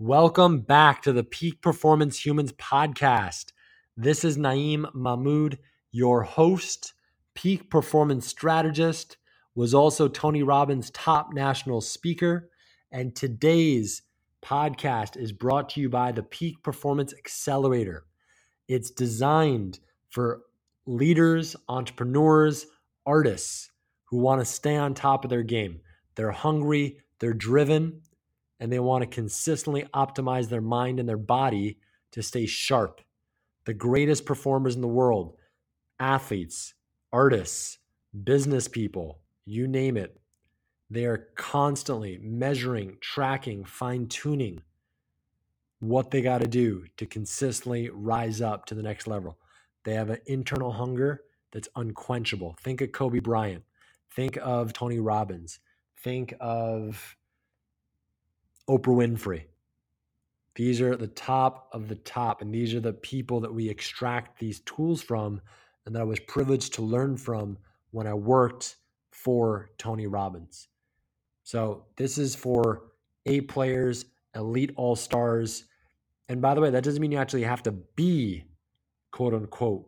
Welcome back to the Peak Performance Humans podcast. This is Naeem Mahmood, your host, peak performance strategist, was also Tony Robbins' top national speaker. And today's podcast is brought to you by the Peak Performance Accelerator. It's designed for leaders, entrepreneurs, artists who want to stay on top of their game. They're hungry, they're driven, and they want to consistently optimize their mind and their body to stay sharp. The greatest performers in the world, athletes, artists, business people, you name it, they are constantly measuring, tracking, fine tuning what they got to do to consistently rise up to the next level. They have an internal hunger that's unquenchable. Think of Kobe Bryant. Think of Tony Robbins. Think of Oprah Winfrey. These are the top of the top, and these are the people that we extract these tools from and that I was privileged to learn from when I worked for Tony Robbins. So, this is for A players, elite all stars. And by the way, that doesn't mean you actually have to be, quote unquote,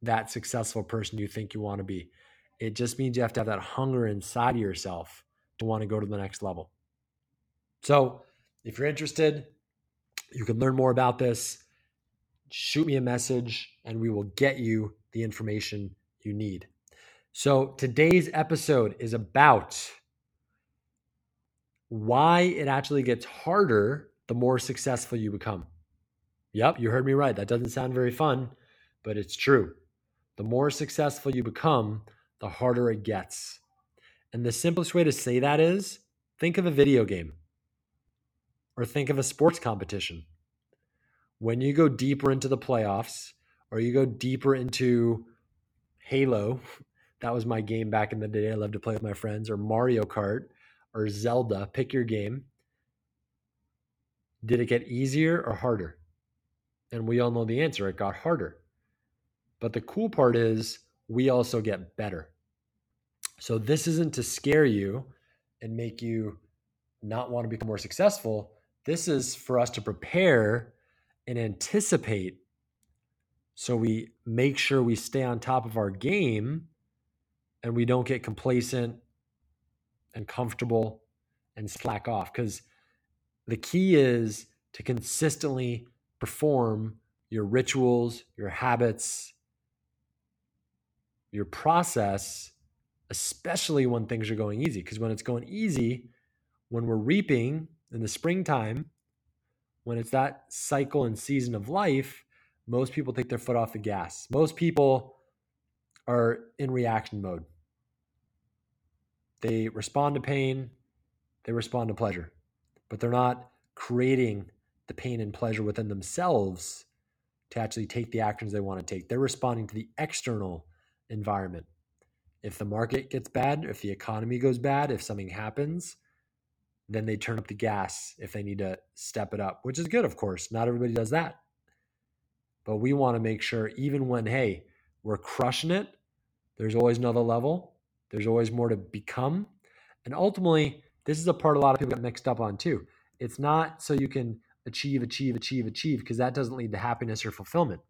that successful person you think you want to be. It just means you have to have that hunger inside of yourself to want to go to the next level. So, if you're interested, you can learn more about this. Shoot me a message and we will get you the information you need. So, today's episode is about why it actually gets harder the more successful you become. Yep, you heard me right. That doesn't sound very fun, but it's true. The more successful you become, the harder it gets. And the simplest way to say that is think of a video game or think of a sports competition. When you go deeper into the playoffs or you go deeper into Halo, that was my game back in the day. I loved to play with my friends, or Mario Kart or Zelda, pick your game. Did it get easier or harder? And we all know the answer it got harder. But the cool part is we also get better. So this isn't to scare you and make you not want to become more successful. This is for us to prepare and anticipate so we make sure we stay on top of our game and we don't get complacent and comfortable and slack off. Because the key is to consistently perform your rituals, your habits, your process, especially when things are going easy. Because when it's going easy, when we're reaping in the springtime, when it's that cycle and season of life, most people take their foot off the gas. Most people are in reaction mode. They respond to pain, they respond to pleasure, but they're not creating the pain and pleasure within themselves to actually take the actions they want to take. They're responding to the external environment. If the market gets bad, if the economy goes bad, if something happens, then they turn up the gas if they need to step it up, which is good, of course. Not everybody does that. But we want to make sure, even when, hey, we're crushing it, there's always another level, there's always more to become. And ultimately, this is a part a lot of people get mixed up on too. It's not so you can achieve, achieve, achieve, achieve, because that doesn't lead to happiness or fulfillment.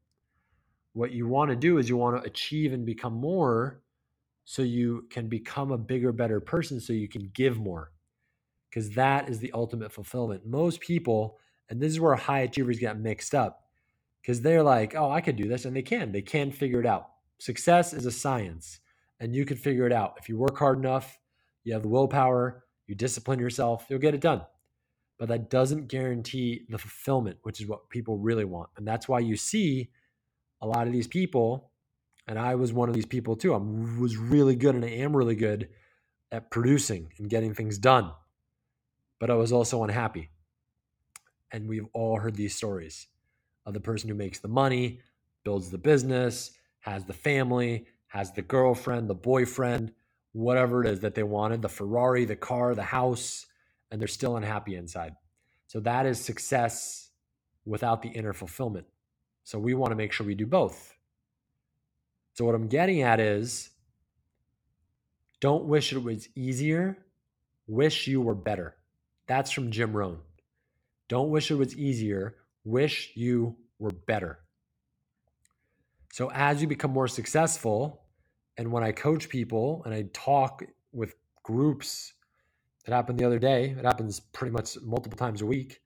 What you want to do is you want to achieve and become more so you can become a bigger, better person so you can give more because that is the ultimate fulfillment. Most people, and this is where high achievers get mixed up, because they're like, oh, I could do this, and they can. They can figure it out. Success is a science, and you can figure it out. If you work hard enough, you have the willpower, you discipline yourself, you'll get it done. But that doesn't guarantee the fulfillment, which is what people really want. And that's why you see a lot of these people, and I was one of these people too. I was really good and I am really good at producing and getting things done but I was also unhappy. And we've all heard these stories of the person who makes the money, builds the business, has the family, has the girlfriend, the boyfriend, whatever it is that they wanted the Ferrari, the car, the house, and they're still unhappy inside. So that is success without the inner fulfillment. So we want to make sure we do both. So, what I'm getting at is don't wish it was easier, wish you were better. That's from Jim Rohn. Don't wish it was easier. Wish you were better. So as you become more successful, and when I coach people and I talk with groups, it happened the other day, it happens pretty much multiple times a week.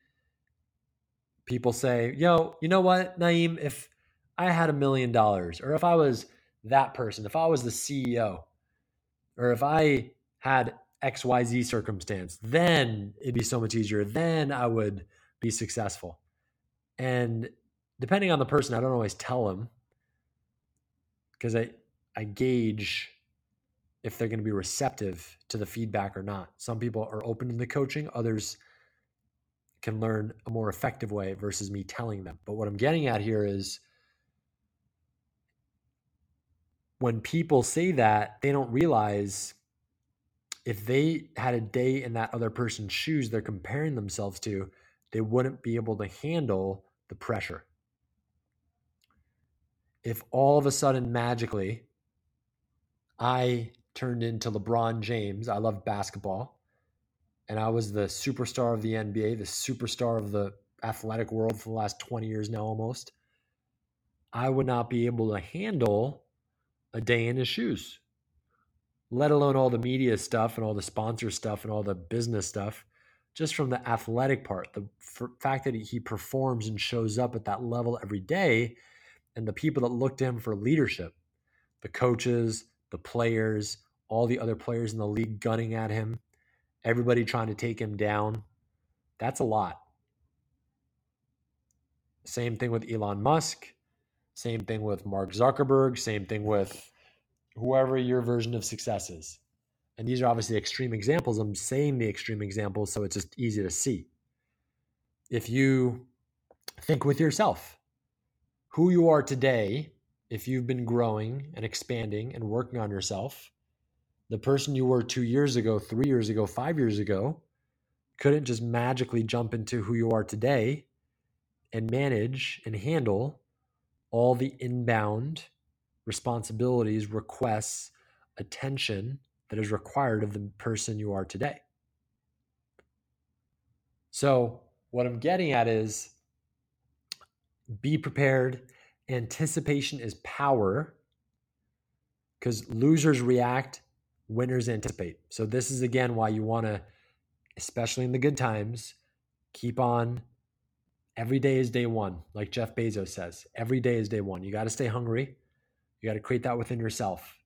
People say, Yo, you know what, Naeem, if I had a million dollars, or if I was that person, if I was the CEO, or if I had XYZ circumstance, then it'd be so much easier. Then I would be successful. And depending on the person, I don't always tell them because I I gauge if they're going to be receptive to the feedback or not. Some people are open to the coaching, others can learn a more effective way versus me telling them. But what I'm getting at here is when people say that, they don't realize if they had a day in that other person's shoes they're comparing themselves to, they wouldn't be able to handle the pressure. If all of a sudden magically I turned into LeBron James, I love basketball, and I was the superstar of the NBA, the superstar of the athletic world for the last 20 years now almost, I would not be able to handle a day in his shoes, let alone all the media stuff and all the sponsor stuff and all the business stuff. Just from the athletic part, the fact that he performs and shows up at that level every day and the people that look to him for leadership the coaches, the players, all the other players in the league gunning at him, everybody trying to take him down. That's a lot. Same thing with Elon Musk. Same thing with Mark Zuckerberg. Same thing with whoever your version of success is. And these are obviously extreme examples. I'm saying the extreme examples so it's just easy to see. If you think with yourself, who you are today, if you've been growing and expanding and working on yourself, the person you were two years ago, three years ago, five years ago, couldn't just magically jump into who you are today and manage and handle all the inbound responsibilities, requests, attention that is required of the person you are today. So, what I'm getting at is be prepared. Anticipation is power because losers react, winners anticipate. So, this is again why you want to, especially in the good times, keep on. Every day is day one, like Jeff Bezos says. Every day is day one. You got to stay hungry. You got to create that within yourself.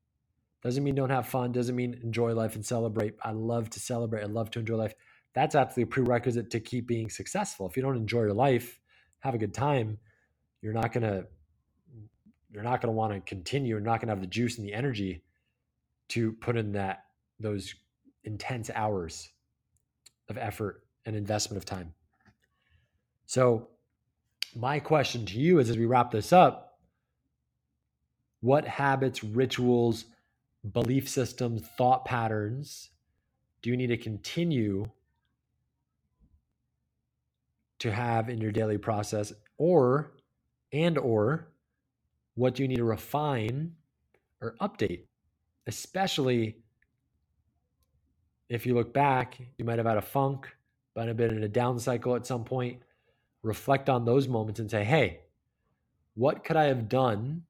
Doesn't mean don't have fun. Doesn't mean enjoy life and celebrate. I love to celebrate. I love to enjoy life. That's absolutely a prerequisite to keep being successful. If you don't enjoy your life, have a good time, you're not going to you're not going to want to continue you're not going to have the juice and the energy to put in that those intense hours of effort and investment of time so my question to you is as we wrap this up what habits rituals belief systems thought patterns do you need to continue to have in your daily process? Or and or what do you need to refine or update? Especially if you look back you might have had a funk might have been in a down cycle at some point. Reflect on those moments and say hey what could i have done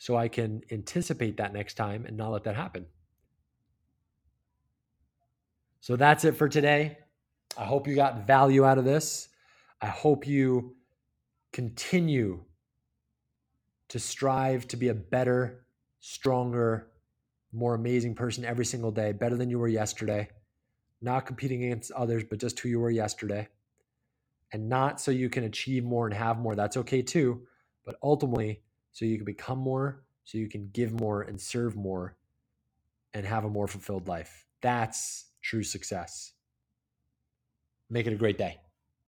so i can anticipate that next time and not let that happen so that's it for today i hope you got value out of this i hope you continue to strive to be a better, stronger, more amazing person every single day, better than you were yesterday, not competing against others, but just who you were yesterday. And not so you can achieve more and have more. That's okay too. But ultimately, so you can become more, so you can give more and serve more and have a more fulfilled life. That's true success. Make it a great day.